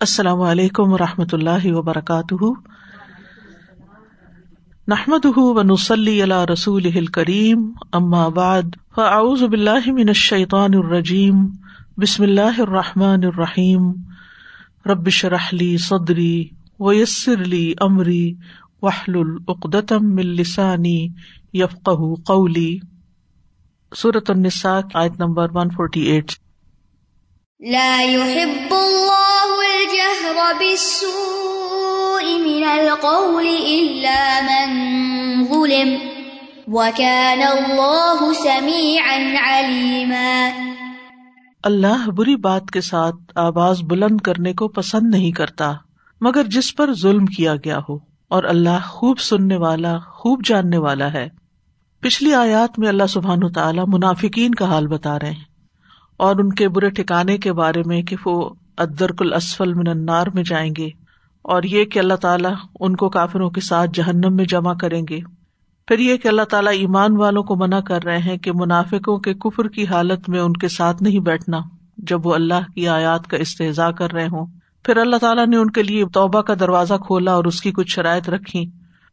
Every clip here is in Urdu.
السلام علیکم و رحمۃ اللہ وبرکاتہ۔ نحمد ونسلی علی رسول کریم بعد، فاعوذ باللہ من الشیطان الرجیم، بسم اللہ الرحمٰن الرحیم۔ ربش رحلی صدری ویسر علی عمری وحل العقدم السانی یفق قولی۔ صورت النساء، آیت نمبر ون فورٹی ایٹ لا يحب الله بالسوء من القول إلا من ظلم وكان الله سميعا عليما اللہ بری بات کے ساتھ آواز بلند کرنے کو پسند نہیں کرتا، مگر جس پر ظلم کیا گیا ہو، اور اللہ خوب سننے والا، خوب جاننے والا ہے۔ پچھلی آیات میں اللہ سبحان تعالیٰ منافقین کا حال بتا رہے ہیں، اور ان کے برے ٹھکانے کے بارے میں کہ وہ ادرک الاسفل من النار میں جائیں گے، اور یہ کہ اللہ تعالیٰ ان کو کافروں کے ساتھ جہنم میں جمع کریں گے۔ پھر یہ کہ اللہ تعالیٰ ایمان والوں کو منع کر رہے ہیں کہ منافقوں کے کفر کی حالت میں ان کے ساتھ نہیں بیٹھنا، جب وہ اللہ کی آیات کا استحضا کر رہے ہوں۔ پھر اللہ تعالیٰ نے ان کے لیے توبہ کا دروازہ کھولا اور اس کی کچھ شرائط رکھی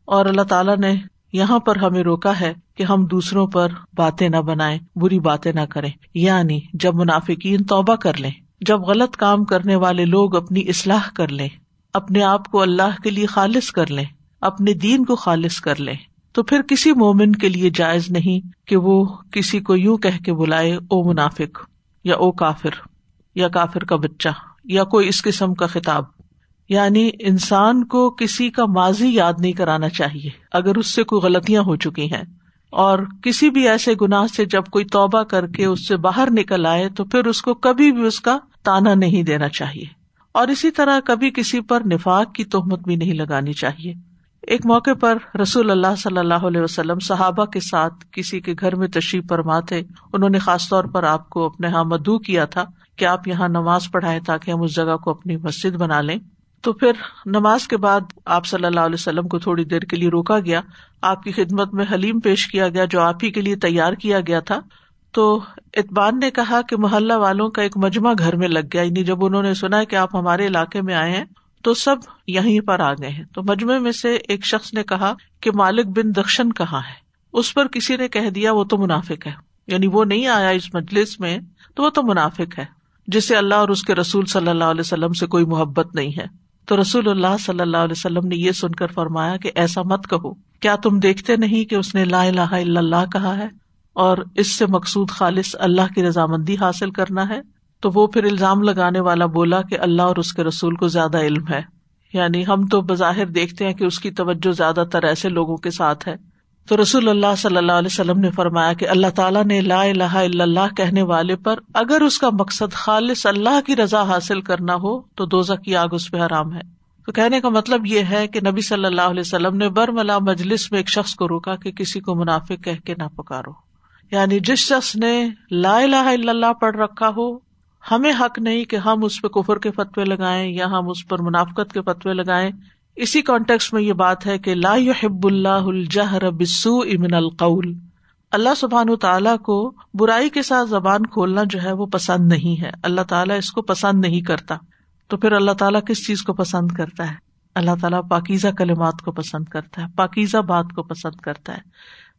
اور اللہ تعالیٰ نے یہاں پر ہمیں روکا ہے کہ ہم دوسروں پر باتیں نہ بنائیں، بری باتیں نہ کریں۔ یعنی جب منافقین توبہ کر لیں۔ جب غلط کام کرنے والے لوگ اپنی اصلاح کر لیں، اپنے آپ کو اللہ کے لیے خالص کر لیں، اپنے دین کو خالص کر لیں، تو پھر کسی مومن کے لیے جائز نہیں کہ وہ کسی کو یوں کہ بلائے، او منافق یا او کافر یا کافر کا بچہ یا کوئی اس قسم کا خطاب. یعنی انسان کو کسی کا ماضی یاد نہیں کرانا چاہیے، اگر اس سے کوئی غلطیاں ہو چکی ہیں۔ اور کسی بھی ایسے گناہ سے جب کوئی توبہ کر کے اس سے باہر نکل آئے تو پھر اس کو کبھی بھی اس کا تانا نہیں دینا چاہیے۔ اور اسی طرح کبھی کسی پر نفاق کی تہمت بھی نہیں لگانی چاہیے۔ ایک موقع پر رسول اللہ صلی اللہ علیہ وسلم صحابہ کے ساتھ کسی کے گھر میں تشریف فرما تھے۔ انہوں نے خاص طور پر آپ کو اپنے یہاں مدعو کیا تھا کہ آپ یہاں نماز پڑھائیں تاکہ ہم اس جگہ کو اپنی مسجد بنا لیں۔ تو پھر نماز کے بعد آپ صلی اللہ علیہ وسلم کو تھوڑی دیر کے لیے روکا گیا۔ آپ کی خدمت میں حلیم پیش کیا گیا جو آپ ہی کے لیے تیار کیا گیا تھا۔ تو اطبان نے کہا کہ محلہ والوں کا ایک مجمع گھر میں لگ گیا۔ یعنی جب انہوں نے سنا کہ آپ ہمارے علاقے میں آئے ہیں تو سب یہیں پر آ گئے ہیں۔ تو مجمے میں سے ایک شخص نے کہا کہ مالک بن دکشن کہاں ہے؟ اس پر کسی نے کہہ دیا وہ تو منافق ہے۔ یعنی وہ نہیں آیا اس مجلس میں تو وہ تو منافق ہے، جسے اللہ اور اس کے رسول صلی اللہ علیہ وسلم سے کوئی محبت نہیں ہے۔ تو رسول اللہ صلی اللہ علیہ وسلم نے یہ سن کر فرمایا کہ ایسا مت کہو۔ کیا تم دیکھتے نہیں کہ اس نے لا الہ الا اللہ کہا ہے؟ اور اس سے مقصود خالص اللہ کی رضامندی حاصل کرنا ہے؟ تو وہ پھر الزام لگانے والا بولا کہ اللہ اور اس کے رسول کو زیادہ علم ہے۔ یعنی ہم تو بظاہر دیکھتے ہیں کہ اس کی توجہ زیادہ تر ایسے لوگوں کے ساتھ ہے۔ تو رسول اللہ صلی اللہ علیہ وسلم نے فرمایا کہ اللہ تعالیٰ نے لا الہ الا اللہ کہنے والے پر اگر اس کا مقصد خالص اللہ کی رضا حاصل کرنا ہو تو دوزہ کی آگ اس پہ حرام ہے۔ تو کہنے کا مطلب یہ ہے کہ نبی صلی اللہ علیہ وسلم نے برملا مجلس میں ایک شخص کو روکا کہ کسی کو منافع کہہ کے نہ پکارو۔ یعنی جس شخص نے لا الہ الا اللہ پڑھ رکھا ہو، ہمیں حق نہیں کہ ہم اس پہ کفر کے فتوے لگائیں یا ہم اس پر منافقت کے فتوے لگائیں۔ اسی کانٹیکس میں یہ بات ہے کہ لا يحب اللہ الجہر بسو امن القول۔ اللہ سبحان تعالیٰ کو برائی کے ساتھ زبان کھولنا جو ہے وہ پسند نہیں ہے۔ اللہ تعالیٰ اس کو پسند نہیں کرتا۔ تو پھر اللہ تعالیٰ کس چیز کو پسند کرتا ہے؟ اللہ تعالیٰ پاکیزہ کلمات کو پسند کرتا ہے، پاکیزہ بات کو پسند کرتا ہے،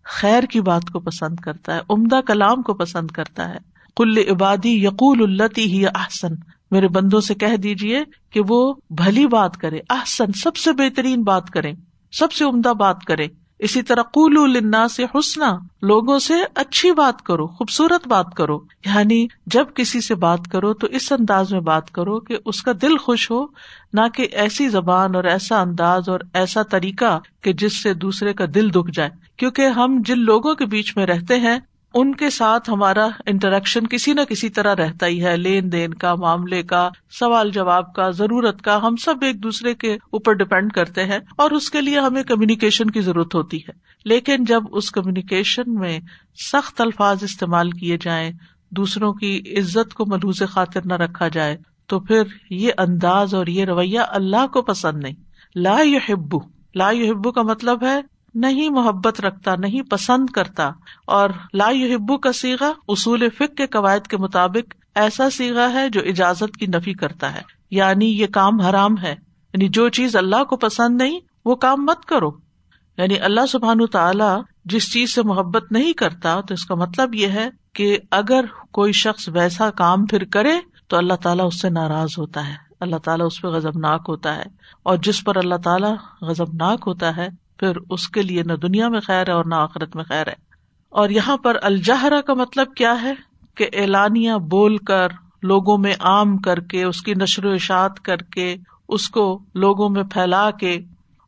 خیر کی بات کو پسند کرتا ہے، عمدہ کلام کو پسند کرتا ہے۔ کل عبادی یقول التی ہی احسن۔ میرے بندوں سے کہہ دیجیے کہ وہ بھلی بات کرے احسن، سب سے بہترین بات کرے سب سے عمدہ بات کرے اسی طرح قول النا سے حسنا، لوگوں سے اچھی بات کرو، خوبصورت بات کرو۔ یعنی جب کسی سے بات کرو تو اس انداز میں بات کرو کہ اس کا دل خوش ہو، نہ کہ ایسی زبان اور ایسا انداز اور ایسا طریقہ کہ جس سے دوسرے کا دل دکھ جائے۔ کیونکہ ہم جن لوگوں کے بیچ میں رہتے ہیں ان کے ساتھ ہمارا انٹریکشن کسی نہ کسی طرح رہتا ہی ہے۔ لین دین کا، معاملے کا، سوال جواب کا، ضرورت کا، ہم سب ایک دوسرے کے اوپر ڈپینڈ کرتے ہیں اور اس کے لیے ہمیں کمیونیکیشن کی ضرورت ہوتی ہے۔ لیکن جب اس کمیونیکیشن میں سخت الفاظ استعمال کیے جائیں، دوسروں کی عزت کو ملوز خاطر نہ رکھا جائے، تو پھر یہ انداز اور یہ رویہ اللہ کو پسند نہیں۔ لا ہبو لا ہبو کا مطلب ہے نہیں محبت رکھتا، نہیں پسند کرتا اور لا ہبو کا سیگا اصول فک کے قواعد کے مطابق ایسا سیگا ہے جو اجازت کی نفی کرتا ہے یعنی یہ کام حرام ہے۔ یعنی جو چیز اللہ کو پسند نہیں، وہ کام مت کرو۔ یعنی اللہ سبحان تعالی جس چیز سے محبت نہیں کرتا، تو اس کا مطلب یہ ہے کہ اگر کوئی شخص ویسا کام پھر کرے، تو اللہ تعالیٰ اس سے ناراض ہوتا ہے۔ اللہ تعالیٰ اس پہ غزب ناک ہوتا ہے۔ اور جس پر اللہ تعالیٰ غزب ناک ہوتا ہے پھر اس کے لیے نہ دنیا میں خیر ہے اور نہ آخرت میں خیر ہے۔ اور یہاں پر الجہرا کا مطلب کیا ہے؟ کہ اعلانیہ بول کر، لوگوں میں عام کر کے، اس کی نشر و اشاعت کر کے، اس کو لوگوں میں پھیلا کے۔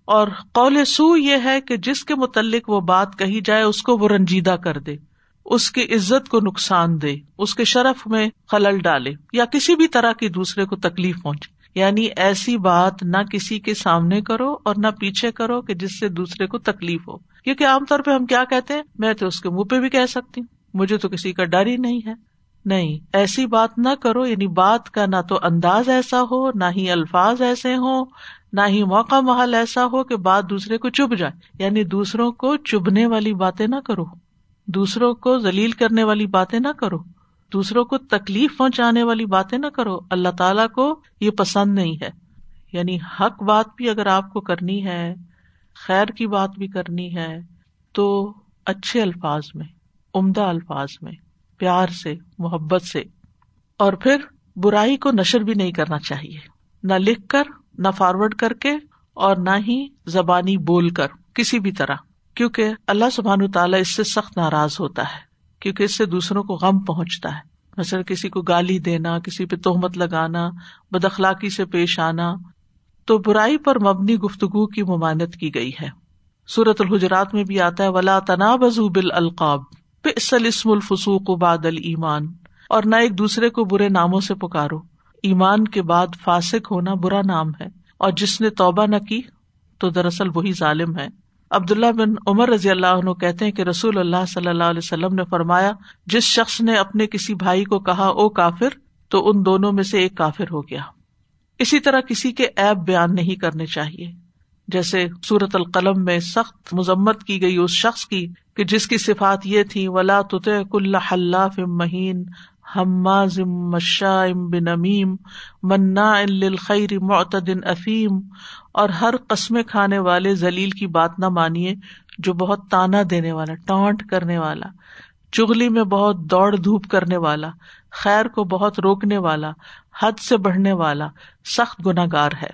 اور قول سو یہ ہے کہ جس کے متعلق وہ بات کہی جائے، اس کو وہ رنجیدہ کر دے۔ اس کی عزت کو نقصان دے، اس کے شرف میں خلل ڈالے، یا کسی بھی طرح کی دوسرے کو تکلیف پہنچے۔ یعنی ایسی بات نہ کسی کے سامنے کرو اور نہ پیچھے کرو کہ جس سے دوسرے کو تکلیف ہو۔ کیونکہ عام طور پہ ہم کیا کہتے ہیں؟ میں تو اس کے منہ پہ بھی کہہ سکتی ہوں۔ مجھے تو کسی کا ڈر ہی نہیں ہے۔ نہیں، ایسی بات نہ کرو یعنی بات کا نہ تو انداز ایسا ہو، نہ ہی الفاظ ایسے ہوں، نہ ہی موقع محل ایسا ہو کہ بات دوسرے کو چب جائے۔ یعنی دوسروں کو چبنے والی باتیں نہ کرو۔ دوسروں کو ذلیل کرنے والی باتیں نہ کرو۔ دوسروں کو تکلیف پہنچانے والی باتیں نہ کرو۔ اللہ تعالی کو یہ پسند نہیں ہے۔ یعنی حق بات بھی اگر آپ کو کرنی ہے، خیر کی بات بھی کرنی ہے، تو اچھے الفاظ میں، عمدہ الفاظ میں، پیار سے، محبت سے۔ اور پھر برائی کو نشر بھی نہیں کرنا چاہیے۔ نہ لکھ کر، نہ فارورڈ کر کے، اور نہ ہی زبانی بول کر، کسی بھی طرح۔ کیونکہ اللہ سبحان تعالیٰ اس سے سخت ناراض ہوتا ہے۔ کیونکہ اس سے دوسروں کو غم پہنچتا ہے۔ مثلاً کسی کو گالی دینا، کسی پہ تہمت لگانا، بد اخلاقی سے پیش آنا، تو برائی پر مبنی گفتگو کی ممانت کی گئی ہے۔ سورت الحجرات میں بھی آتا ہے، ولا تنا بزو بال القاب پسل اسم الفسوق باد المان اور نہ ایک دوسرے کو برے ناموں سے پکارو۔ ایمان کے بعد فاسق ہونا برا نام ہے۔ اور جس نے توبہ نہ کی، تو دراصل وہی ظالم ہے۔ عبداللہ بن عمر رضی اللہ عنہ کہتے ہیں کہ رسول اللہ صلی اللہ علیہ وسلم نے فرمایا، جس شخص نے اپنے کسی بھائی کو کہا، او کافر، تو ان دونوں میں سے ایک کافر ہو گیا۔ اسی طرح کسی کے ایب بیان نہیں کرنے چاہیے۔ جیسے سورت القلم میں سخت مذمت کی گئی اس شخص کی کہ جس کی صفات یہ تھی ولا کل حلاف مہین بنمیم منا خیر معتدن افیم، اور ہر قسم کھانے والے ذلیل کی بات نہ مانیے، جو بہت تانا دینے والا، ٹانٹ کرنے والا چگلی میں بہت دوڑ دھوپ کرنے والا، خیر کو بہت روکنے والا، حد سے بڑھنے والا، سخت گناہ گار ہے۔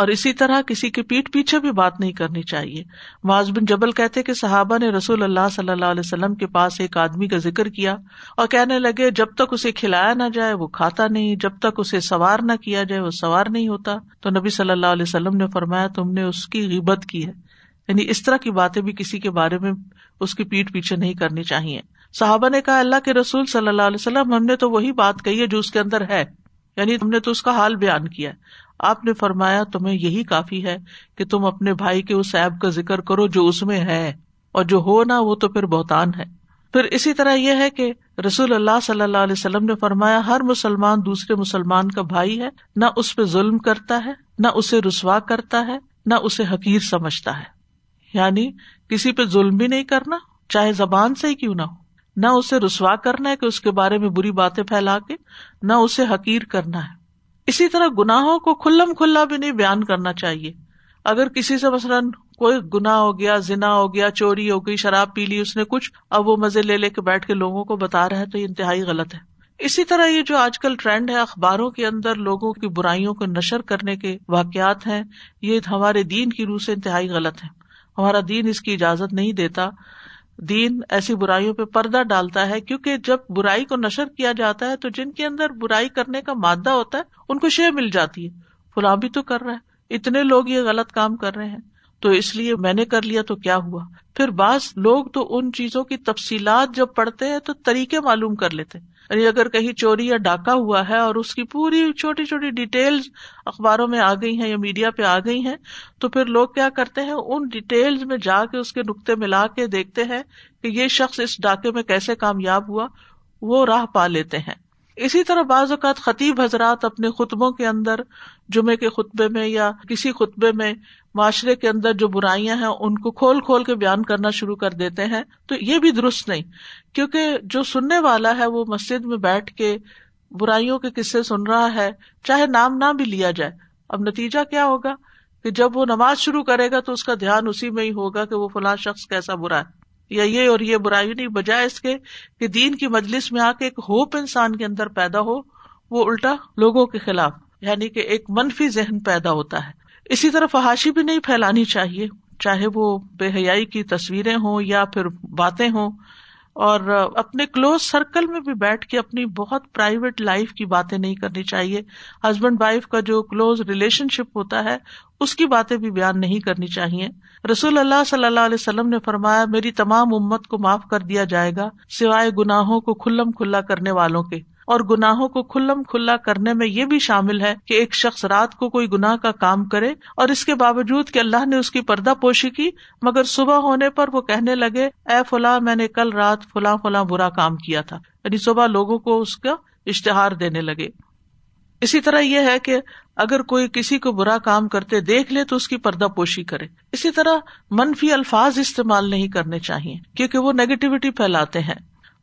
اور اسی طرح کسی کے پیٹ پیچھے بھی بات نہیں کرنی چاہیے۔ معاذ بن جبل کہتے کہ صحابہ نے رسول اللہ صلی اللہ علیہ وسلم کے پاس ایک آدمی کا ذکر کیا اور کہنے لگے، جب تک اسے کھلایا نہ جائے وہ کھاتا نہیں، جب تک اسے سوار نہ کیا جائے وہ سوار نہیں ہوتا۔ تو نبی صلی اللہ علیہ وسلم نے فرمایا، تم نے اس کی غیبت کی ہے۔ یعنی اس طرح کی باتیں بھی کسی کے بارے میں اس کی پیٹ پیچھے نہیں کرنی چاہیے۔ صحابہ نے کہا، اللہ کے رسول صلی اللہ علیہ وسلم، ہم نے تو وہی بات کہی ہے جو اس کے اندر ہے۔ یعنی ہم نے تو اس کا حال بیان کیا آپ نے فرمایا، تمہیں یہی کافی ہے کہ تم اپنے بھائی کے اس ایب کا ذکر کرو جو اس میں ہے، اور جو ہو نا، وہ تو پھر بہتان ہے۔ پھر اسی طرح یہ ہے کہ رسول اللہ صلی اللہ علیہ وسلم نے فرمایا، ہر مسلمان دوسرے مسلمان کا بھائی ہے، نہ اس پہ ظلم کرتا ہے، نہ اسے رسوا کرتا ہے، نہ اسے حقیر سمجھتا ہے۔ یعنی کسی پہ ظلم بھی نہیں کرنا، چاہے زبان سے ہی کیوں نہ ہو۔ نہ اسے رسوا کرنا ہے کہ اس کے بارے میں بری باتیں پھیلا کے، نہ اسے حقیر کرنا ہے۔ اسی طرح گناہوں کو کھلم کھلا بھی نہیں بیان کرنا چاہیے۔ اگر کسی سے مثلاً کوئی گنا ہو گیا، زنا ہو گیا، چوری ہو گئی، شراب پی لی، اس نے کچھ اب وہ مزے لے لے کے بیٹھ کے لوگوں کو بتا رہا ہے، تو یہ انتہائی غلط ہے۔ اسی طرح یہ جو آج کل ٹرینڈ ہے، اخباروں کے اندر لوگوں کی برائیوں کو نشر کرنے کے واقعات ہیں، یہ ہمارے دین کی روح سے انتہائی غلط ہے ہمارا دین اس کی اجازت نہیں دیتا۔ دین ایسی برائیوں پہ پردہ ڈالتا ہے، کیونکہ جب برائی کو نشر کیا جاتا ہے تو جن کے اندر برائی کرنے کا مادہ ہوتا ہے، ان کو شے مل جاتی ہے۔ فلاں بھی تو کر رہا ہے۔ اتنے لوگ یہ غلط کام کر رہے ہیں۔ تو اس لیے میں نے کر لیا تو کیا ہوا؟ پھر بعض لوگ تو ان چیزوں کی تفصیلات جب پڑھتے ہیں تو طریقے معلوم کر لیتے یعنی اگر کہیں چوری یا ڈاکہ ہوا ہے اور اس کی پوری چھوٹی چھوٹی ڈیٹیل اخباروں میں آ گئی ہیں یا میڈیا پہ آ گئی ہیں، تو پھر لوگ کیا کرتے ہیں؟ ان ڈیٹیلز میں جا کے اس کے نقطے ملا کے دیکھتے ہیں کہ یہ شخص اس ڈاکے میں کیسے کامیاب ہوا، وہ راہ پا لیتے ہیں۔ اسی طرح بعض اوقات خطیب حضرات اپنے خطبوں کے اندر جمعے کے خطبے میں یا کسی خطبے میں معاشرے کے اندر جو برائیاں ہیں ان کو کھول کھول کے بیان کرنا شروع کر دیتے ہیں تو یہ بھی درست نہیں، کیونکہ جو سننے والا ہے وہ مسجد میں بیٹھ کے برائیوں کے قصے سن رہا ہے، چاہے نام نہ بھی لیا جائے۔ اب نتیجہ کیا ہوگا؟ کہ جب وہ نماز شروع کرے گا تو اس کا دھیان اسی میں ہی ہوگا کہ وہ فلاں شخص کیسا برا ہے۔ یا یہ اور یہ برائی نہیں، بجائے اس کے کہ دین کی مجلس میں آ کے ایک ہوپ انسان کے اندر پیدا ہو، وہ الٹا لوگوں کے خلاف یعنی کہ ایک منفی ذہن پیدا ہوتا ہے۔ اسی طرح فحاشی بھی نہیں پھیلانی چاہیے، چاہے وہ بے حیائی کی تصویریں ہوں یا پھر باتیں ہوں۔ اور اپنے کلوز سرکل میں بھی بیٹھ کے اپنی بہت پرائیویٹ لائف کی باتیں نہیں کرنی چاہیے۔ ہسبینڈ وائف کا جو کلوز ریلیشن شپ ہوتا ہے، اس کی باتیں بھی بیان نہیں کرنی چاہیے۔ رسول اللہ صلی اللہ علیہ وسلم نے فرمایا، میری تمام امت کو معاف کر دیا جائے گا، سوائے گناہوں کو کھلم کھلا کرنے والوں کے۔ اور گناہوں کو کھلم کھلا کرنے میں یہ بھی شامل ہے کہ ایک شخص رات کو کوئی گناہ کا کام کرے اور اس کے باوجود کہ اللہ نے اس کی پردہ پوشی کی، مگر صبح ہونے پر وہ کہنے لگے، اے فلاں، میں نے کل رات فلاں فلاں برا کام کیا تھا۔ یعنی صبح لوگوں کو اس کا اشتہار دینے لگے۔ اسی طرح یہ ہے کہ اگر کوئی کسی کو برا کام کرتے دیکھ لے تو اس کی پردہ پوشی کرے۔ اسی طرح منفی الفاظ استعمال نہیں کرنے چاہیے، کیونکہ وہ نیگیٹیوٹی پھیلاتے ہیں۔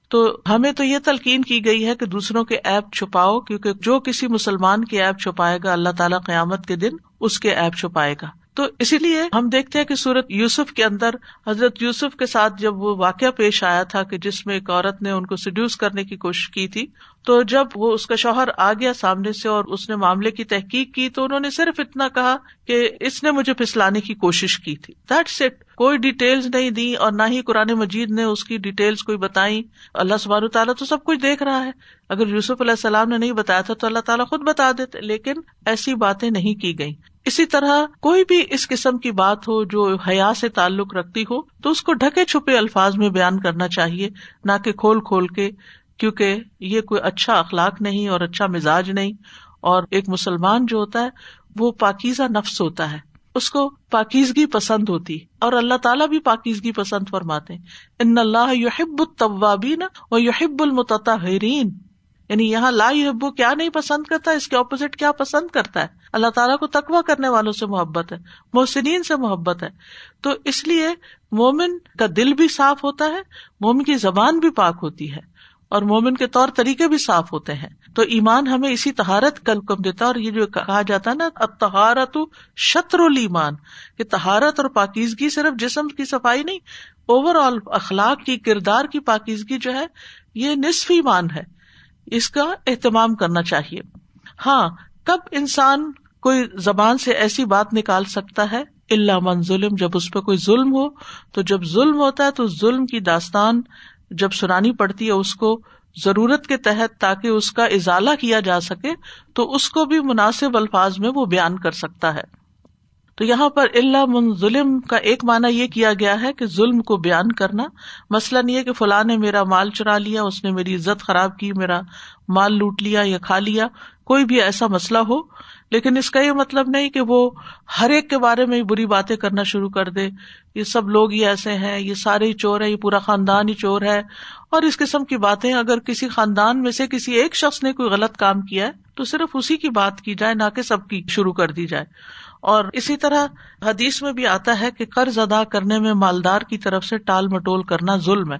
تو ہمیں تو یہ تلقین کی گئی ہے کہ دوسروں کے ایپ چھپاؤ، کیونکہ جو کسی مسلمان کے ایپ چھپائے گا، اللہ تعالیٰ قیامت کے دن اس کے ایپ چھپائے گا۔ تو اسی لیے ہم دیکھتے ہیں کہ سورت یوسف کے اندر حضرت یوسف کے ساتھ جب وہ واقعہ پیش آیا تھا کہ جس میں ایک عورت نے ان کو سیڈیوس کرنے کی کوشش کی تھی، تو جب وہ اس کا شوہر آ گیا سامنے سے اور اس نے معاملے کی تحقیق کی، تو انہوں نے صرف اتنا کہا کہ اس نے مجھے پھسلانے کی کوشش کی تھی۔ دیٹ سیٹ کوئی ڈیٹیلز نہیں دی اور نہ ہی قرآن مجید نے اس کی ڈیٹیلز کوئی بتائی اللہ سبحانہ تعالیٰ تو سب کچھ دیکھ رہا ہے۔ اگر یوسف علیہ السلام نے نہیں بتایا تھا تو اللہ تعالیٰ خود بتا دیتے، لیکن ایسی باتیں نہیں کی گئی اسی طرح کوئی بھی اس قسم کی بات ہو جو حیا سے تعلق رکھتی ہو، تو اس کو ڈھکے چھپے الفاظ میں بیان کرنا چاہیے، نہ کہ کھول کھول کے، کیونکہ یہ کوئی اچھا اخلاق نہیں اور اچھا مزاج نہیں، اور ایک مسلمان جو ہوتا ہے، وہ پاکیزہ نفس ہوتا ہے۔ اس کو پاکیزگی پسند ہوتی، اور اللہ تعالیٰ بھی پاکیزگی پسند فرماتے ان اللہ یحب الطوابین و یحب المتطہرین۔ یعنی یہاں لا یحب کیا نہیں پسند کرتا، اس کے اپوزٹ کیا پسند کرتا ہے؟ اللہ تعالیٰ کو تقوا کرنے والوں سے محبت ہے، محسنین سے محبت ہے۔ تو اس لیے مومن کا دل بھی صاف ہوتا ہے، مومن کی زبان بھی پاک ہوتی ہے، اور مومن کے طور طریقے بھی صاف ہوتے ہیں۔ تو ایمان ہمیں اسی تہارت کا حکم دیتا ہے، اور یہ جو کہا جاتا ہے نا اب تہارت شطر المان کہ تہارت اور پاکیزگی صرف جسم کی صفائی نہیں اوور آل اخلاق کی، کردار کی پاکیزگی جو ہے، یہ نصف ایمان ہے۔ اس کا اہتمام کرنا چاہیے۔ ہاں کب انسان کوئی زبان سے ایسی بات نکال سکتا ہے اللہ من ظلم، جب اس پہ کوئی ظلم ہو، تو جب ظلم ہوتا ہے تو ظلم کی داستان جب سنانی پڑتی ہے اس کو ضرورت کے تحت تاکہ اس کا ازالہ کیا جا سکے، تو اس کو بھی مناسب الفاظ میں وہ بیان کر سکتا ہے۔ تو یہاں پر اللہ من ظلم کا ایک معنی یہ کیا گیا ہے کہ ظلم کو بیان کرنا۔ مسئلہ یہ کہ فلاں نے میرا مال چرا لیا، اس نے میری عزت خراب کی، میرا مال لوٹ لیا یا کھا لیا، کوئی بھی ایسا مسئلہ ہو۔ لیکن اس کا یہ مطلب نہیں کہ وہ ہر ایک کے بارے میں بری باتیں کرنا شروع کر دے۔ یہ سب لوگ ہی ایسے ہیں، یہ سارے ہی چور ہے یہ پورا خاندان ہی چور ہے۔ اور اس قسم کی باتیں اگر کسی خاندان میں سے کسی ایک شخص نے کوئی غلط کام کیا ہے، تو صرف اسی کی بات کی جائے، نہ کہ سب کی شروع کر دی جائے۔ اور اسی طرح حدیث میں بھی آتا ہے کہ قرض ادا کرنے میں مالدار کی طرف سے ٹال مٹول کرنا ظلم ہے۔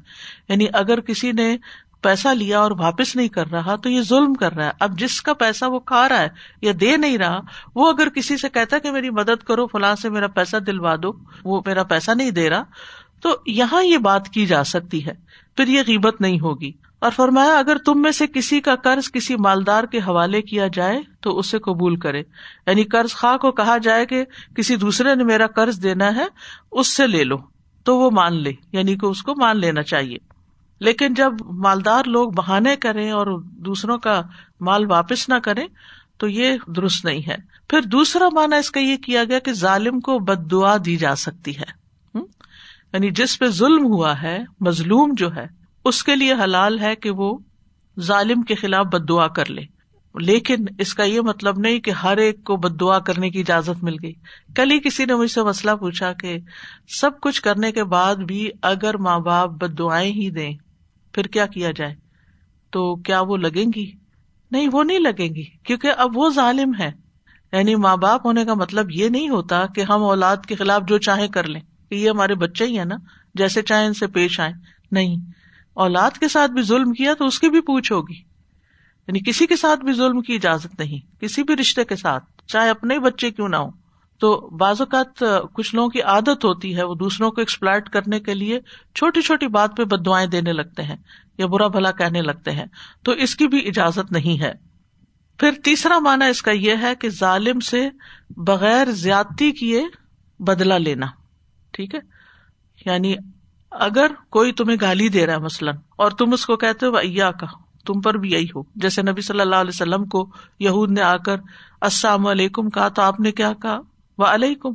یعنی اگر کسی نے پیسہ لیا اور واپس نہیں کر رہا تو یہ ظلم کر رہا ہے۔ اب جس کا پیسہ وہ کھا رہا ہے یا دے نہیں رہا، وہ اگر کسی سے کہتا ہے کہ میری مدد کرو، فلاں سے میرا پیسہ دلوا دو، وہ میرا پیسہ نہیں دے رہا، تو یہاں یہ بات کی جا سکتی ہے۔ پھر یہ قیمت نہیں ہوگی۔ اور فرمایا، اگر تم میں سے کسی کا قرض کسی مالدار کے حوالے کیا جائے، تو اسے قبول کرے۔ یعنی قرض خواہ کو کہا جائے کہ کسی دوسرے نے میرا قرض دینا ہے، اس سے لے لو۔ تو وہ مان لے یعنی کہ اس کو مان لینا چاہیے۔ لیکن جب مالدار لوگ بہانے کریں اور دوسروں کا مال واپس نہ کرے تو یہ درست نہیں ہے۔ پھر دوسرا مانا اس کا یہ کیا گیا کہ ظالم کو بد دعا دی جا سکتی ہے۔ یعنی جس پہ ظلم ہوا ہے، مظلوم جو ہے اس کے لیے حلال ہے کہ وہ ظالم کے خلاف بد دعا کر لے۔ لیکن اس کا یہ مطلب نہیں کہ ہر ایک کو بد دعا کرنے کی اجازت مل گئی۔ کل ہی کسی نے مجھ سے مسئلہ پوچھا کہ سب کچھ کرنے کے بعد بھی اگر ماں باپ بد دعائیں ہی دیں، پھر کیا کیا جائے؟ تو کیا وہ لگیں گی؟ نہیں، وہ نہیں لگیں گی، کیونکہ اب وہ ظالم ہے یعنی ماں باپ ہونے کا مطلب یہ نہیں ہوتا کہ ہم اولاد کے خلاف جو چاہیں کر لیں، کہ یہ ہمارے بچے ہی ہے نا، جیسے چاہے ان سے پیش آئے نہیں اولاد کے ساتھ بھی ظلم کیا تو اس کی بھی پوچھ ہوگی۔ یعنی کسی کے ساتھ بھی ظلم کی اجازت نہیں، کسی بھی رشتے کے ساتھ، چاہے اپنے بچے کیوں نہ ہو تو بعض اوقات کچھ لوگوں کی عادت ہوتی ہے وہ دوسروں کو ایکسپلائٹ کرنے کے لیے چھوٹی چھوٹی بات پہ بد دعائیں دینے لگتے ہیں یا برا بھلا کہنے لگتے ہیں۔ تو اس کی بھی اجازت نہیں ہے۔ پھر تیسرا مانا اس کا یہ ہے کہ ظالم سے بغیر زیادتی کیے بدلا لینا، ٹھیک ہے؟ یعنی اگر کوئی تمہیں گالی دے رہا ہے مثلاً، اور تم اس کو کہتے ہو ایا کا تم پر بھی یہی ہو۔ جیسے نبی صلی اللہ علیہ وسلم کو یہود نے آ کر السلام علیکم کہا، تو آپ نے کیا کہا؟ وہ علیکم۔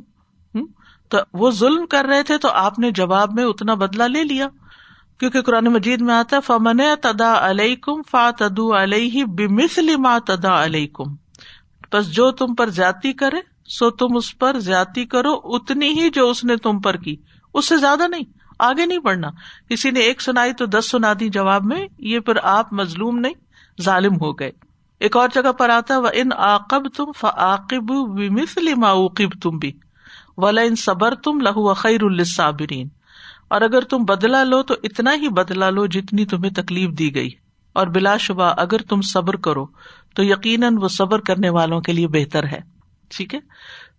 تو وہ ظلم کر رہے تھے، تو آپ نے جواب میں اتنا بدلا لے لیا۔ کیونکہ قرآن مجید میں آتا ہے، فمن تدا علیہ کم فا تدو علیہ بمثل ما تدا علیہ کم بس جو تم پر زیادتی کرے، سو تم اس پر زیادتی کرو، اتنی ہی جو اس نے تم پر کی۔ اس سے زیادہ نہیں۔ آگے نہیں بڑھنا۔ کسی نے ایک سنائی تو دس سنا دی جواب میں، یہ پھر آپ مظلوم نہیں، ظالم ہو گئے۔ ایک اور جگہ پر آتا و ان عقب تم فعقب بمثل ما عوقب تم بھی ولا ان صبر تم لہو خیر الصابرین اور اگر تم بدلا لو تو اتنا ہی بدلا لو جتنی تمہیں تکلیف دی گئی۔ اور بلا شبہ اگر تم صبر کرو تو یقیناً وہ صبر کرنے والوں کے لیے بہتر ہے۔ ٹھیک ہے؟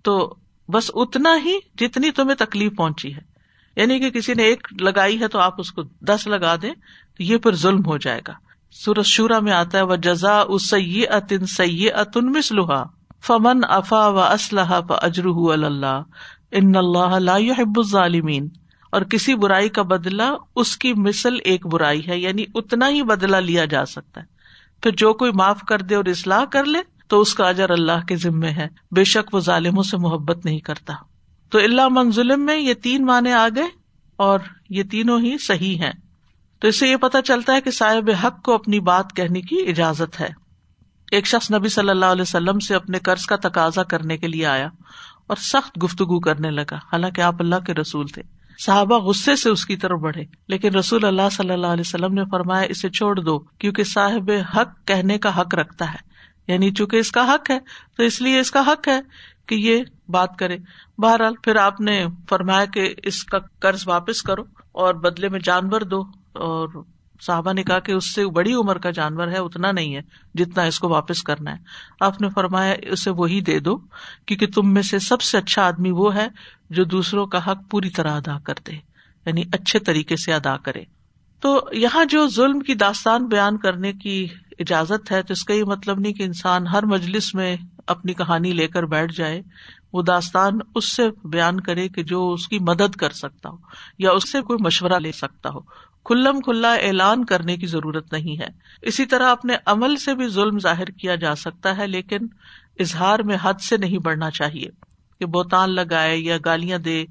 تو بس اتنا ہی جتنی تمہیں تکلیف پہنچی ہے۔ یعنی کہ کسی نے ایک لگائی ہے تو آپ اس کو دس لگا دیں تو یہ پھر ظلم ہو جائے گا۔ سورج شورا میں آتا ہے وہ جزا سی اتن سی اتن مسلحا فمن افا و اسلح اجر اللہ ان اللہ يحب الظالمین اور کسی برائی کا بدلا اس کی مثل ایک برائی ہے یعنی اتنا ہی بدلا لیا جا سکتا ہے۔ پھر جو کوئی معاف کر دے اور اصلاح کر لے تو اس کا اجر اللہ کے ذمے ہے۔ بے شک وہ ظالموں سے محبت نہیں کرتا۔ تو اللہ من ظلم میں یہ تین معنی آ گئے اور یہ تینوں ہی صحیح ہیں۔ تو اس سے یہ پتا چلتا ہے کہ صاحب حق کو اپنی بات کہنے کی اجازت ہے۔ ایک شخص نبی صلی اللہ علیہ وسلم سے اپنے قرض کا تقاضا کرنے کے لیے آیا اور سخت گفتگو کرنے لگا۔ حالانکہ آپ اللہ کے رسول تھے۔ صحابہ غصے سے اس کی طرف بڑھے۔ لیکن رسول اللہ صلی اللہ علیہ وسلم نے فرمایا، اسے چھوڑ دو، کیونکہ صاحب حق کہنے کا حق رکھتا ہے۔ یعنی چونکہ اس کا حق ہے، تو اس لیے اس کا حق ہے کہ یہ بات کرے۔ بہرحال پھر آپ نے فرمایا کہ اس کا قرض واپس کرو اور بدلے میں جانور دو۔ اور صاحبہ نے کہا کہ اس سے بڑی عمر کا جانور ہے، اتنا نہیں ہے جتنا اس کو واپس کرنا ہے۔ آپ نے فرمایا اسے وہی دے دو، کیونکہ تم میں سے سب سے اچھا آدمی وہ ہے جو دوسروں کا حق پوری طرح ادا کر دے یعنی اچھے طریقے سے ادا کرے۔ تو یہاں جو ظلم کی داستان بیان کرنے کی اجازت ہے، تو اس کا یہ مطلب نہیں کہ انسان ہر مجلس میں اپنی کہانی لے کر بیٹھ جائے۔ وہ داستان اس سے بیان کرے کہ جو اس کی مدد کر سکتا ہو یا اس سے کوئی مشورہ لے سکتا ہو۔ کھلم کھلا اعلان کرنے کی ضرورت نہیں ہے۔ اسی طرح اپنے عمل سے بھی ظلم ظاہر کیا جا سکتا ہے، لیکن اظہار میں حد سے نہیں بڑھنا چاہیے کہ بوتان لگائے یا گالیاں دے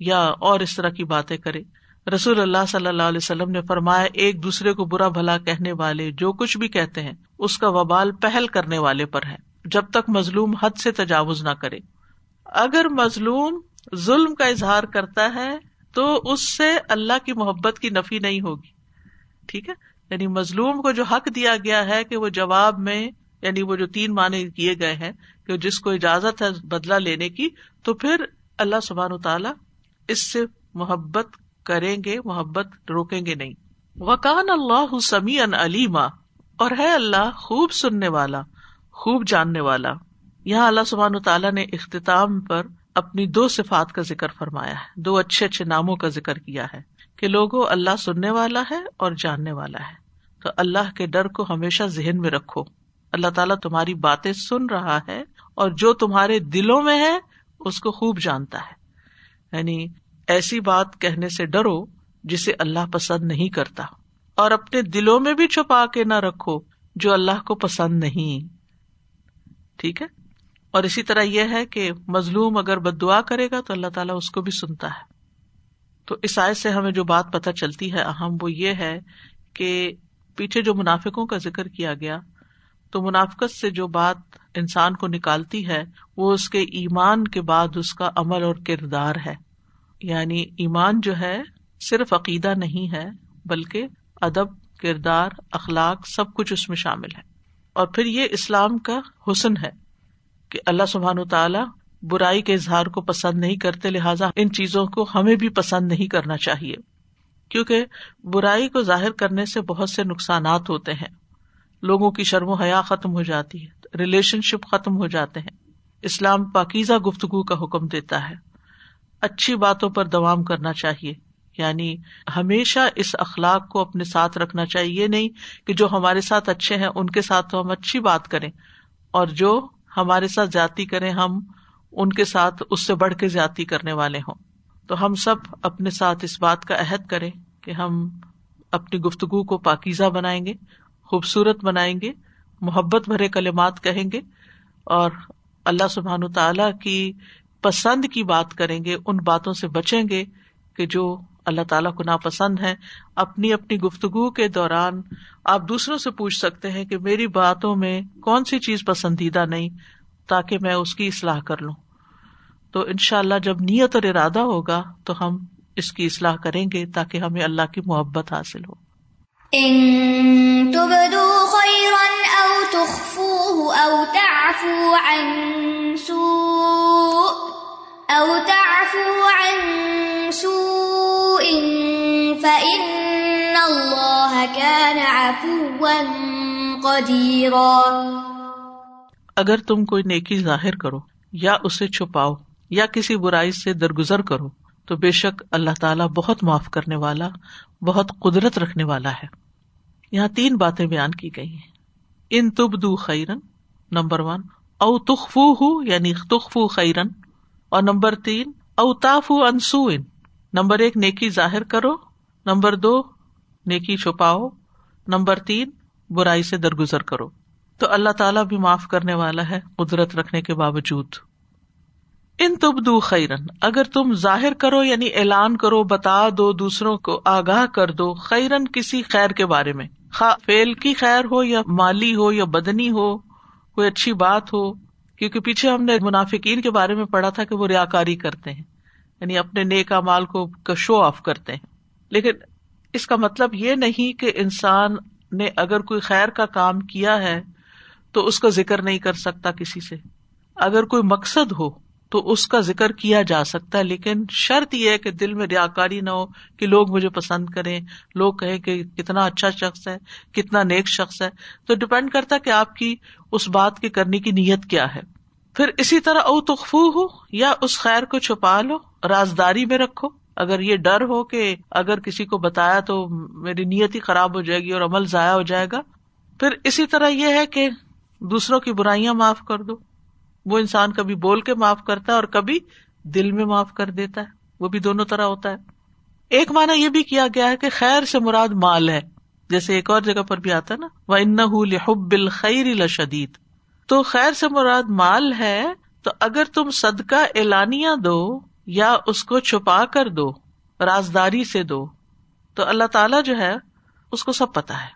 یا اور اس طرح کی باتیں کرے۔ رسول اللہ صلی اللہ علیہ وسلم نے فرمایا، ایک دوسرے کو برا بھلا کہنے والے جو کچھ بھی کہتے ہیں، اس کا وبال پہل کرنے والے پر ہے۔ جب تک مظلوم حد سے تجاوز نہ کرے۔ اگر مظلوم ظلم کا اظہار کرتا ہے تو اس سے اللہ کی محبت کی نفی نہیں ہوگی۔ ٹھیک ہے؟ یعنی مظلوم کو جو حق دیا گیا ہے کہ وہ جواب میں یعنی وہ جو تین معنی کیے گئے ہیں کہ جس کو اجازت ہے بدلا لینے کی، تو پھر اللہ سبحان تعالی اس سے محبت کریں گے، محبت روکیں گے نہیں۔ وکان اللہ سمی ان علیما اور ہے اللہ خوب سننے والا، خوب جاننے والا۔ یہاں اللہ سبحان تعالیٰ نے اختتام پر اپنی دو صفات کا ذکر فرمایا ہے، دو اچھے اچھے ناموں کا ذکر کیا ہے کہ لوگوں اللہ سننے والا ہے اور جاننے والا ہے۔ تو اللہ کے ڈر کو ہمیشہ ذہن میں رکھو۔ اللہ تعالیٰ تمہاری باتیں سن رہا ہے اور جو تمہارے دلوں میں ہے، اس کو خوب جانتا ہے۔ یعنی ایسی بات کہنے سے ڈرو جسے اللہ پسند نہیں کرتا۔ اور اپنے دلوں میں بھی چھپا کے نہ رکھو جو اللہ کو پسند نہیں۔ ٹھیک ہے؟ اور اسی طرح یہ ہے کہ مظلوم اگر بد دعا کرے گا تو اللہ تعالیٰ اس کو بھی سنتا ہے۔ تو اس آئے سے ہمیں جو بات پتہ چلتی ہے اہم وہ یہ ہے کہ پیچھے جو منافقوں کا ذکر کیا گیا، تو منافقت سے جو بات انسان کو نکالتی ہے، وہ اس کے ایمان کے بعد اس کا عمل اور کردار ہے۔ یعنی ایمان جو ہے صرف عقیدہ نہیں ہے، بلکہ ادب، کردار، اخلاق سب کچھ اس میں شامل ہے۔ اور پھر یہ اسلام کا حسن ہے۔ کہ اللہ سبحان تعالیٰ برائی کے اظہار کو پسند نہیں کرتے، لہٰذا ان چیزوں کو ہمیں بھی پسند نہیں کرنا چاہیے۔ کیونکہ برائی کو ظاہر کرنے سے بہت سے نقصانات ہوتے ہیں۔ لوگوں کی شرم و حیا ختم ہو جاتی ہے، ریلیشن شپ ختم ہو جاتے ہیں۔ اسلام پاکیزہ گفتگو کا حکم دیتا ہے۔ اچھی باتوں پر دوام کرنا چاہیے۔ یعنی ہمیشہ اس اخلاق کو اپنے ساتھ رکھنا چاہیے یہ نہیں کہ جو ہمارے ساتھ اچھے ہیں، ان کے ساتھ تو ہم اچھی بات کریں۔ اور جو ہمارے ساتھ جاتی کریں، ہم ان کے ساتھ اس سے بڑھ کے زیادتی کرنے والے ہوں۔ تو ہم سب اپنے ساتھ اس بات کا عہد کریں کہ ہم اپنی گفتگو کو پاکیزہ بنائیں گے، خوبصورت بنائیں گے، محبت بھرے کلمات کہیں گے اور اللہ سبحان تعالی کی پسند کی بات کریں گے، ان باتوں سے بچیں گے کہ جو اللہ تعالیٰ کو ناپسند ہے اپنی اپنی گفتگو کے دوران آپ دوسروں سے پوچھ سکتے ہیں کہ میری باتوں میں کون سی چیز پسندیدہ نہیں، تاکہ میں اس کی اصلاح کر لوں۔ تو ان شاء اللہ جب نیت اور ارادہ ہوگا تو ہم اس کی اصلاح کریں گے تاکہ ہمیں اللہ کی محبت حاصل ہو۔ اگر تم کوئی نیکی ظاہر کرو، یا اسے چھپاؤ، یا کسی برائی سے درگزر کرو، تو بے شک اللہ تعالیٰ بہت معاف کرنے والا، بہت قدرت رکھنے والا ہے۔ یہاں تین باتیں بیان کی گئی ہیں۔ ان تب دو خیرن نمبر ون، او تخفو ہو یعنی تخفو خیرن اور نمبر تین، او تاف انسو ان نمبر ایک، نیکی ظاہر کرو۔ نمبر دو نیکی چھپاؤ۔ نمبر تین، برائی سے درگزر کرو۔ تو اللہ تعالیٰ بھی معاف کرنے والا ہے قدرت رکھنے کے باوجود۔ ان تبدو خیرن، اگر تم ظاہر کرو یعنی اعلان کرو، بتا دو دوسروں کو، آگاہ کر دو، خیرن کسی خیر کے بارے میں۔ فیل کی خیر ہو یا مالی ہو یا بدنی ہو، کوئی اچھی بات ہو۔ کیونکہ پیچھے ہم نے منافقین کے بارے میں پڑھا تھا کہ وہ ریا کاری کرتے ہیں۔ یعنی اپنے نیکا مال کو شو آف کرتے ہیں۔ لیکن اس کا مطلب یہ نہیں کہ انسان نے اگر کوئی خیر کا کام کیا ہے تو اس کا ذکر نہیں کر سکتا کسی سے۔ اگر کوئی مقصد ہو تو اس کا ذکر کیا جا سکتا ہے، لیکن شرط یہ ہے کہ دل میں ریا کاری نہ ہو کہ لوگ مجھے پسند کریں۔ لوگ کہیں کہ کتنا اچھا شخص ہے، کتنا نیک شخص ہے۔ تو ڈپینڈ کرتا کہ آپ کی اس بات کی کرنے کی نیت کیا ہے۔ پھر اسی طرح او تخفو ہو یا اس خیر کو چھپا لو، رازداری میں رکھو۔ اگر یہ ڈر ہو کہ اگر کسی کو بتایا تو میری نیت ہی خراب ہو جائے گی اور عمل ضائع ہو جائے گا، پھر اسی طرح یہ ہے کہ دوسروں کی برائیاں معاف کر دو۔ وہ انسان کبھی بول کے معاف کرتا ہے اور کبھی دل میں معاف کر دیتا ہے۔ وہ بھی دونوں طرح ہوتا ہے۔ ایک مانا یہ بھی کیا گیا ہے کہ خیر سے مراد مال ہے۔ جیسے ایک اور جگہ پر بھی آتا ہے نا وہ ان حب خیر شدید تو خیر سے مراد مال ہے تو اگر تم صدقہ اعلانیہ دو یا اس کو چھپا کر دو، رازداری سے دو۔ تو اللہ تعالی جو ہے، اس کو سب پتا ہے۔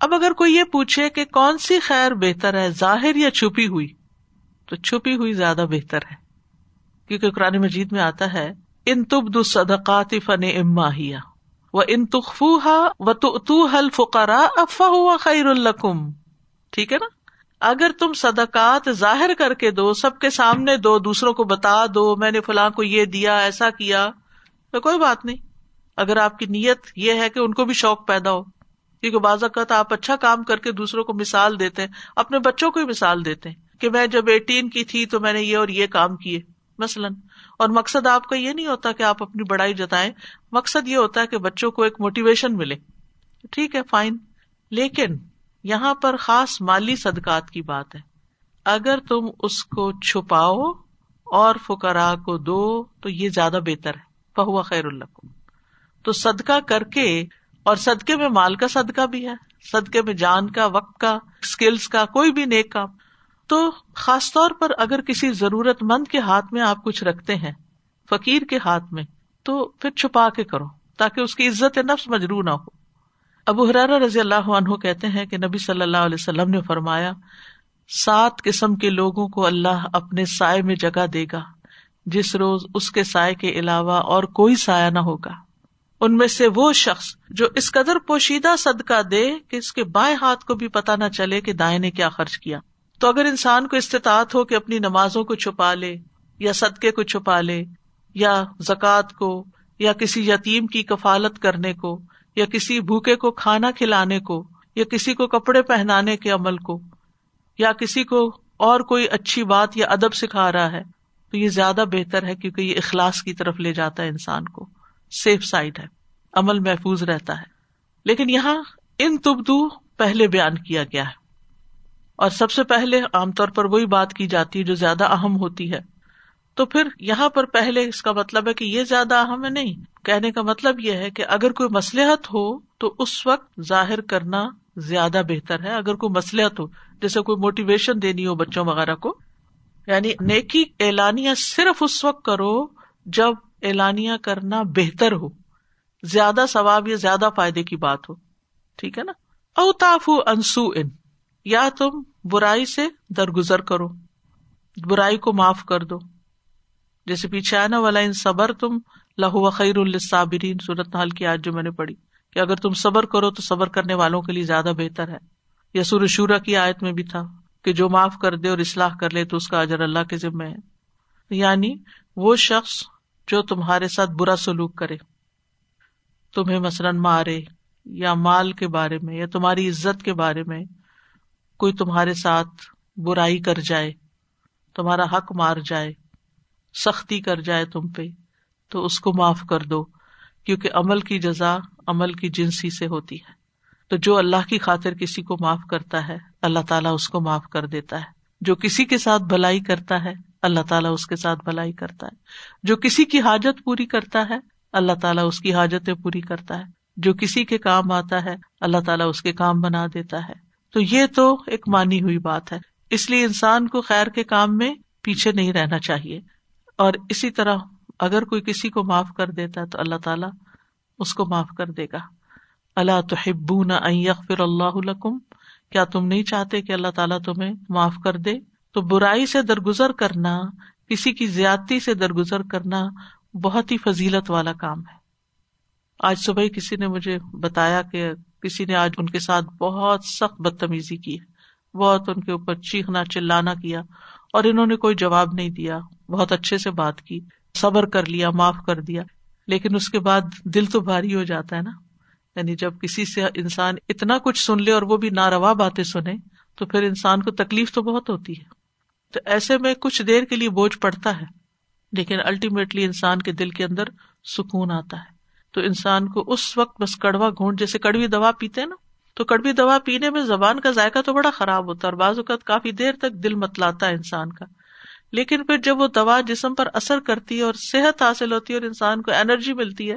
اب اگر کوئی یہ پوچھے کہ کون سی خیر بہتر ہے، ظاہر یا چھپی ہوئی، تو چھپی ہوئی زیادہ بہتر ہے۔ کیونکہ قرآن مجید میں آتا ہے، ان تب صدقات فن اما ہیا وہ ان تخفو ہا و تو حل فکارا افواہ خیر القم ٹھیک ہے نا؟ اگر تم صدقات ظاہر کر کے دو، سب کے سامنے دو، دوسروں کو بتا دو، میں نے فلاں کو یہ دیا، ایسا کیا، تو کوئی بات نہیں۔ اگر آپ کی نیت یہ ہے کہ ان کو بھی شوق پیدا ہو، کیونکہ بعض اوقات آپ اچھا کام کر کے دوسروں کو مثال دیتے ہیں، اپنے بچوں کو ہی مثال دیتے ہیں کہ میں جب ایٹین کی تھی تو میں نے یہ اور یہ کام کیے، مثلاً۔ اور مقصد آپ کا یہ نہیں ہوتا کہ آپ اپنی بڑائی جتائیں، مقصد یہ ہوتا ہے کہ بچوں کو ایک موٹیویشن ملے۔ ٹھیک ہے فائن لیکن یہاں پر خاص مالی صدقات کی بات ہے۔ اگر تم اس کو چھپاؤ اور فکرا کو دو تو یہ زیادہ بہتر ہے۔ پہوا خیر اللہ تو صدقہ کر کے، اور صدقے میں مال کا صدقہ بھی ہے، صدقے میں جان کا، وقت کا اسکلس کا، کوئی بھی نیک کام۔ تو خاص طور پر اگر کسی ضرورت مند کے ہاتھ میں آپ کچھ رکھتے ہیں، فقیر کے ہاتھ میں، تو پھر چھپا کے کرو تاکہ اس کی عزت نفس مجرو نہ ہو۔ ابو حرار رضی اللہ عنہ کہتے ہیں کہ نبی صلی اللہ علیہ وسلم نے فرمایا، سات قسم کے لوگوں کو اللہ اپنے سائے میں جگہ دے گا، جس روز اس کے سائے کے علاوہ اور کوئی سایہ نہ ہوگا۔ ان میں سے وہ شخص جو اس قدر پوشیدہ صدقہ دے کہ اس کے بائیں ہاتھ کو بھی پتا نہ چلے کہ دائیں نے کیا خرچ کیا۔ تو اگر انسان کو استطاعت ہو کہ اپنی نمازوں کو چھپا لے، یا صدقے کو چھپا لے، یا زکوٰۃ کو، یا کسی یتیم کی کفالت کرنے کو یا کسی بھوکے کو کھانا کھلانے کو، یا کسی کو کپڑے پہنانے کے عمل کو، یا کسی کو اور کوئی اچھی بات یا ادب سکھا رہا ہے، تو یہ زیادہ بہتر ہے کیونکہ یہ اخلاص کی طرف لے جاتا ہے انسان کو۔ سیف سائڈ ہے، عمل محفوظ رہتا ہے۔ لیکن یہاں ان تبدو پہلے بیان کیا گیا ہے۔ اور سب سے پہلے عام طور پر وہی بات کی جاتی ہے جو زیادہ اہم ہوتی ہے۔ تو پھر یہاں پر پہلے اس کا مطلب ہے کہ یہ زیادہ اہم ہے نہیں۔ کہنے کا مطلب یہ ہے کہ اگر کوئی مسلحت ہو تو اس وقت ظاہر کرنا زیادہ بہتر ہے۔ اگر کوئی مسلحت ہو، جیسے کوئی موٹیویشن دینی ہو بچوں وغیرہ کو یعنی نیکی اعلانیہ صرف اس وقت کرو جب اعلانیہ کرنا بہتر ہو۔ زیادہ ثواب یا زیادہ فائدے کی بات ہو۔ ٹھیک ہے نا؟ اوتاف انسو ان یا تم برائی سے درگزر کرو۔ برائی کو معاف کر دو۔ جیسے پیچھے آنا والا ان صبر تم لہو خیر الصابرین صورت حال کی آج جو میں نے پڑھی کہ اگر تم صبر کرو تو صبر کرنے والوں کے لیے زیادہ بہتر ہے۔ یا سور شورا کی آیت میں بھی تھا کہ جو معاف کر دے اور اصلاح کر لے تو اس کا اجر اللہ کے ذمے ہے۔ یعنی وہ شخص جو تمہارے ساتھ برا سلوک کرے۔ تمہیں مثلاً مارے یا مال کے بارے میں یا تمہاری عزت کے بارے میں کوئی تمہارے ساتھ برائی کر جائے، تمہارا حق مار جائے۔ سختی کر جائے تم پہ، تو اس کو معاف کر دو، کیونکہ عمل کی جزا عمل کی جنسی سے ہوتی ہے۔ تو جو اللہ کی خاطر کسی کو معاف کرتا ہے، اللہ تعالیٰ اس کو معاف کر دیتا ہے۔ جو کسی کے ساتھ بھلائی کرتا ہے، اللہ تعالیٰ اس کے ساتھ بھلائی کرتا ہے۔ جو کسی کی حاجت پوری کرتا ہے، اللہ تعالیٰ اس کی حاجتیں پوری کرتا ہے۔ جو کسی کے کام آتا ہے، اللہ تعالیٰ اس کے کام بنا دیتا ہے۔ تو یہ تو ایک مانی ہوئی بات ہے۔ اس لیے انسان کو خیر کے کام میں پیچھے نہیں رہنا چاہیے۔ اور اسی طرح اگر کوئی کسی کو معاف کر دیتا ہے تو اللہ تعالیٰ اس کو معاف کر دے گا۔ اللہ تو ہبو نہ فر اللہ کیا تم نہیں چاہتے کہ اللہ تعالیٰ تمہیں معاف کر دے؟ تو برائی سے درگزر کرنا، کسی کی زیادتی سے درگزر کرنا بہت ہی فضیلت والا کام ہے۔ آج صبح کسی نے مجھے بتایا کہ کسی نے آج ان کے ساتھ بہت سخت بدتمیزی کی بہت ان کے اوپر چیخنا، چلانا کیا۔ اور انہوں نے کوئی جواب نہیں دیا۔ بہت اچھے سے بات کی، صبر کر لیا، معاف کر دیا۔ لیکن اس کے بعد دل تو بھاری ہو جاتا ہے نا۔ یعنی جب کسی سے انسان اتنا کچھ سن لے اور وہ بھی ناروا باتیں سنے تو پھر انسان کو تکلیف تو بہت ہوتی ہے۔ تو ایسے میں کچھ دیر کے لیے بوجھ پڑتا ہے، لیکن الٹیمیٹلی انسان کے دل کے اندر سکون آتا ہے۔ تو انسان کو اس وقت بس کڑوا گھونٹ، جیسے کڑوی دوا پیتے نا تو کڑوی دوا پینے میں زبان کا ذائقہ تو بڑا خراب ہوتا ہے اور بعض اوقات کافی دیر تک دل متلاتا ہے انسان کا۔ لیکن پھر جب وہ دوا جسم پر اثر کرتی ہے اور صحت حاصل ہوتی ہے اور انسان کو انرجی ملتی ہے،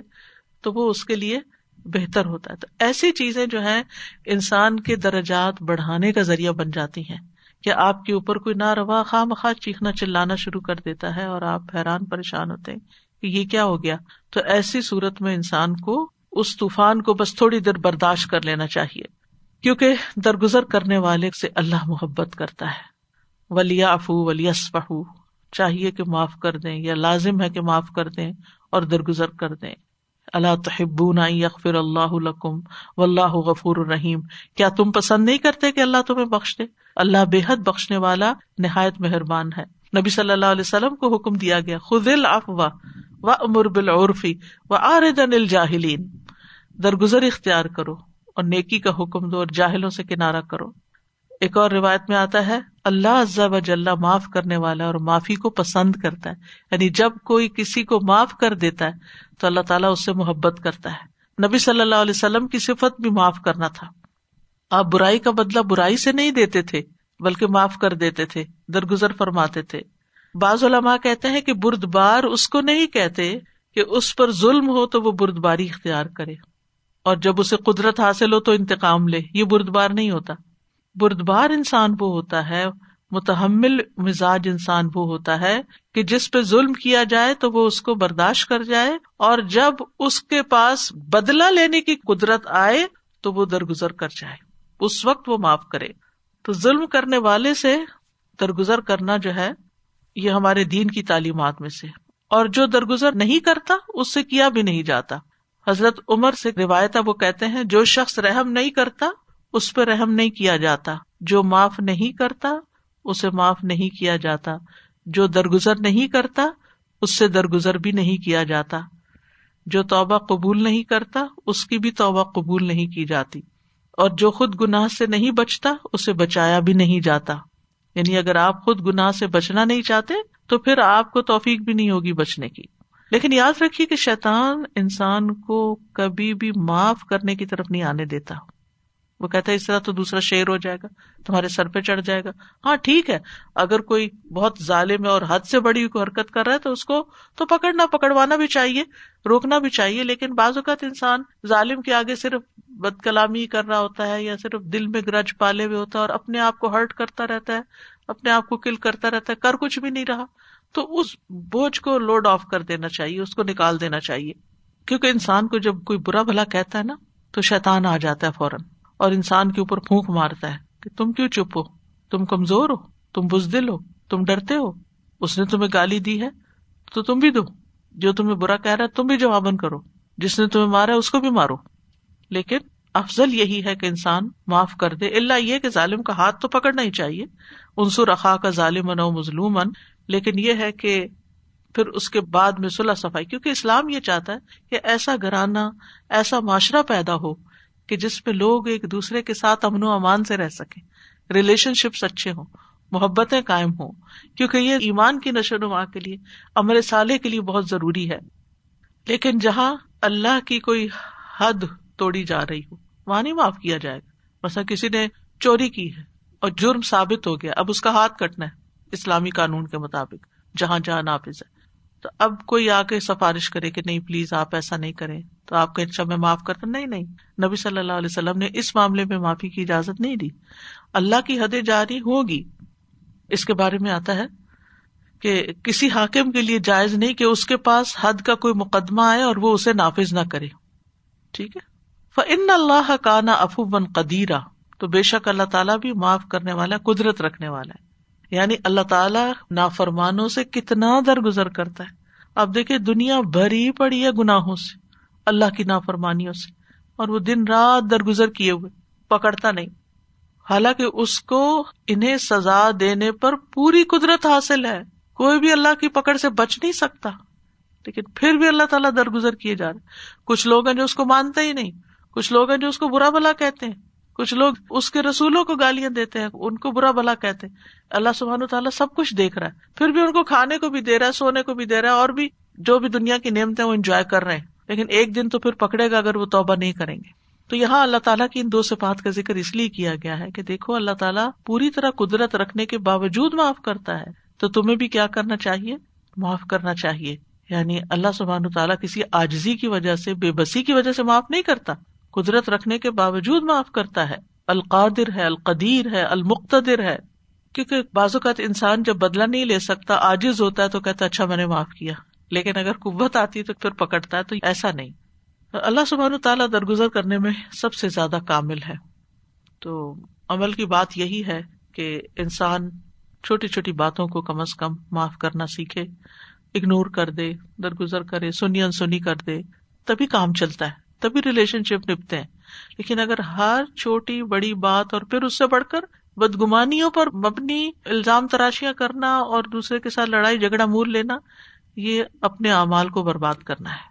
تو وہ اس کے لیے بہتر ہوتا ہے۔ تو ایسی چیزیں جو ہیں، انسان کے درجات بڑھانے کا ذریعہ بن جاتی ہیں۔ کہ آپ کے اوپر کوئی نہ روا خواہ مخواہ چیخنا چلانا شروع کر دیتا ہے اور آپ حیران پریشان ہوتے ہیں کہ یہ کیا ہو گیا؟ تو ایسی صورت میں انسان کو اس طوفان کو بس تھوڑی دیر برداشت کر لینا چاہیے، کیونکہ درگزر کرنے والے سے اللہ محبت کرتا ہے۔ ولیا افو ولیسف چاہیے کہ معاف کر دیں یا لازم ہے کہ معاف کر دیں اور درگزر کر دیں۔ اللہ تحبون یغفر اللہ و اللہ غفور الرحیم کیا تم پسند نہیں کرتے کہ اللہ تمہیں بخش دے اللہ بے حد بخشنے والا نہایت مہربان ہے۔ نبی صلی اللہ علیہ وسلم کو حکم دیا گیا خد العفو و امر بالعرفی و آرد الجاہلین۔ درگزر اختیار کرو اور نیکی کا حکم دو اور جاہلوں سے کنارہ کرو۔ ایک اور روایت میں آتا ہے، اللہ عزا و جل معاف کرنے والا اور معافی کو پسند کرتا ہے۔ یعنی جب کوئی کسی کو معاف کر دیتا ہے، تو اللہ تعالیٰ اس سے محبت کرتا ہے۔ نبی صلی اللہ علیہ وسلم کی صفت بھی معاف کرنا تھا۔ آپ برائی کا بدلا برائی سے نہیں دیتے تھے، بلکہ معاف کر دیتے تھے، درگزر فرماتے تھے۔ بعض علماء کہتے ہیں کہ برد بار اس کو نہیں کہتے کہ اس پر ظلم ہو تو وہ برد باری اختیار کرے۔ اور جب اسے قدرت حاصل ہو تو انتقام لے۔ یہ برد بار نہیں ہوتا۔ بردبار انسان وہ ہوتا ہے، متحمل مزاج انسان وہ ہوتا ہے کہ جس پہ ظلم کیا جائے تو وہ اس کو برداشت کر جائے اور جب اس کے پاس بدلا لینے کی قدرت آئے تو وہ درگزر کر جائے۔ اس وقت وہ معاف کرے۔ تو ظلم کرنے والے سے درگزر کرنا جو ہے، یہ ہمارے دین کی تعلیمات میں سے۔ اور جو درگزر نہیں کرتا، اس سے کیا بھی نہیں جاتا۔ حضرت عمر سے روایت وہ کہتے ہیں، جو شخص رحم نہیں کرتا، اس پہ رحم نہیں کیا جاتا۔ جو معاف نہیں کرتا، اسے معاف نہیں کیا جاتا۔ جو درگزر نہیں کرتا، اس سے درگزر بھی نہیں کیا جاتا۔ جو توبہ قبول نہیں کرتا، اس کی بھی توبہ قبول نہیں کی جاتی۔ اور جو خود گناہ سے نہیں بچتا، اسے بچایا بھی نہیں جاتا۔ یعنی اگر آپ خود گناہ سے بچنا نہیں چاہتے، تو پھر آپ کو توفیق بھی نہیں ہوگی بچنے کی۔ لیکن یاد رکھیے کہ شیطان انسان کو کبھی بھی معاف کرنے کی طرف نہیں آنے دیتا۔ وہ کہتا ہے، اس طرح تو دوسرا شیر ہو جائے گا، تمہارے سر پہ چڑھ جائے گا۔ ہاں ٹھیک ہے، اگر کوئی بہت ظالم ہے اور حد سے بڑی حرکت کر رہا ہے تو اس کو تو پکڑنا، پکڑوانا بھی چاہیے، روکنا بھی چاہیے، لیکن بعض اوقات انسان ظالم کے آگے صرف بد کلامی کر رہا ہوتا ہے یا صرف دل میں گرج پالے ہوئے ہوتا ہے اور اپنے آپ کو ہرٹ کرتا رہتا ہے، اپنے آپ کو کل کرتا رہتا ہے، کر کچھ بھی نہیں رہا۔ تو اس بوجھ کو لوڈ آف کر دینا چاہیے، اس کو نکال دینا چاہیے۔ کیونکہ انسان کو جب کوئی برا بھلا کہتا ہے نا، تو شیتان آ جاتا ہے فوراً اور انسان کے اوپر پھونک مارتا ہے کہ تم کیوں چپ ہو؟ تم کمزور ہو، تم بزدل ہو، تم ڈرتے ہو، اس نے تمہیں گالی دی ہے، تو تم بھی دو۔ جو تمہیں برا کہہ رہا ہے، تم بھی جوابن کرو۔ جس نے تمہیں مارا اس کو بھی مارو۔ لیکن افضل یہی ہے کہ انسان معاف کر دے۔ اللہ یہ کہ ظالم کا ہاتھ تو پکڑنا ہی چاہیے۔ انسو رخا کا ظالم مظلوم لیکن یہ ہے کہ پھر اس کے بعد میں صلاح صفائی، کیونکہ اسلام یہ چاہتا ہے کہ ایسا گھرانا ایسا معاشرہ پیدا ہو کہ جس پہ لوگ ایک دوسرے کے ساتھ امن و امان سے رہ سکیں، ریلیشن شپس اچھے ہوں، محبتیں قائم ہوں، کیونکہ یہ ایمان کی نشو نما کے لیے امر سالے کے لیے بہت ضروری ہے۔ لیکن جہاں اللہ کی کوئی حد توڑی جا رہی ہو، وہاں نہیں معاف کیا جائے گا۔ بس کسی نے چوری کی ہے اور جرم ثابت ہو گیا، اب اس کا ہاتھ کٹنا ہے۔ اسلامی قانون کے مطابق، جہاں جہاں نافذ ہے۔ تو اب کوئی آ کے سفارش کرے کہ نہیں، پلیز آپ ایسا نہیں کریں۔ تو آپ کے اچھا میں معاف کرتا نہیں نہیں۔ نبی صلی اللہ علیہ وسلم نے اس معاملے میں معافی کی اجازت نہیں دی۔ اللہ کی حدیں جاری ہوگی۔ اس کے بارے میں آتا ہے کہ کسی حاکم کے لیے جائز نہیں کہ اس کے پاس حد کا کوئی مقدمہ آئے اور وہ اسے نافذ نہ کرے۔ ٹھیک ہے؟ فن اللہ کا نا افو بن قدیرہ تو بے شک اللہ تعالیٰ بھی معاف کرنے والا، قدرت رکھنے والا ہے۔ یعنی اللہ تعالیٰ نافرمانوں سے کتنا درگزر کرتا ہے۔ اب دیکھے دنیا بھری پڑی ہے گناہوں سے، اللہ کی نافرمانیوں سے، اور وہ دن رات درگزر کیے ہوئے، پکڑتا نہیں۔ حالانکہ اس کو انہیں سزا دینے پر پوری قدرت حاصل ہے۔ کوئی بھی اللہ کی پکڑ سے بچ نہیں سکتا۔ لیکن پھر بھی اللہ تعالیٰ درگزر کیے جا رہے کچھ لوگ ہیں جو اس کو مانتے ہی نہیں، کچھ لوگ ہیں جو اس کو برا بلا کہتے ہیں۔ کچھ لوگ اس کے رسولوں کو گالیاں دیتے ہیں، ان کو برا بلا کہتے ہیں۔ اللہ سبحان تعالیٰ سب کچھ دیکھ رہا ہے۔ پھر بھی ان کو کھانے کو بھی دے رہا ہے، سونے کو بھی دے رہا ہے، اور بھی جو بھی دنیا کی نعمتیں وہ انجوائے کر رہے ہیں۔ لیکن ایک دن تو پھر پکڑے گا اگر وہ توبہ نہیں کریں گے۔ تو یہاں اللہ تعالیٰ کی ان دو صفات کا ذکر اس لیے کیا گیا ہے کہ دیکھو، اللہ تعالیٰ پوری طرح قدرت رکھنے کے باوجود معاف کرتا ہے۔ تو تمہیں بھی کیا کرنا چاہیے؟ معاف کرنا چاہیے۔ یعنی اللہ سبحان تعالیٰ کسی آجزی کی وجہ سے، بے بسی کی وجہ سے معاف نہیں کرتا۔ قدرت رکھنے کے باوجود معاف کرتا ہے۔ القادر ہے، القدیر ہے، المقتدر ہے۔ کیونکہ بعض اوقات انسان جب بدلا نہیں لے سکتا آجز ہوتا ہے تو کہتا اچھا میں نے معاف کیا۔ لیکن اگر قوت آتی ہے تو پھر پکڑتا ہے، تو ایسا نہیں۔ اللہ سبحان تعالیٰ درگزر کرنے میں سب سے زیادہ کامل ہے۔ تو عمل کی بات یہی ہے کہ انسان چھوٹی چھوٹی باتوں کو کم از کم معاف کرنا سیکھے اگنور کر دے، درگزر کرے، سنی انسنی کر دے، تبھی کام چلتا ہے۔ تبھی ریلیشن شپ نپتے ہیں۔ لیکن اگر ہر چھوٹی بڑی بات اور پھر اس سے بڑھ کر بدگمانیوں پر مبنی الزام تراشیاں کرنا اور دوسرے کے ساتھ لڑائی جھگڑا مور لینا، یہ اپنے اعمال کو برباد کرنا ہے۔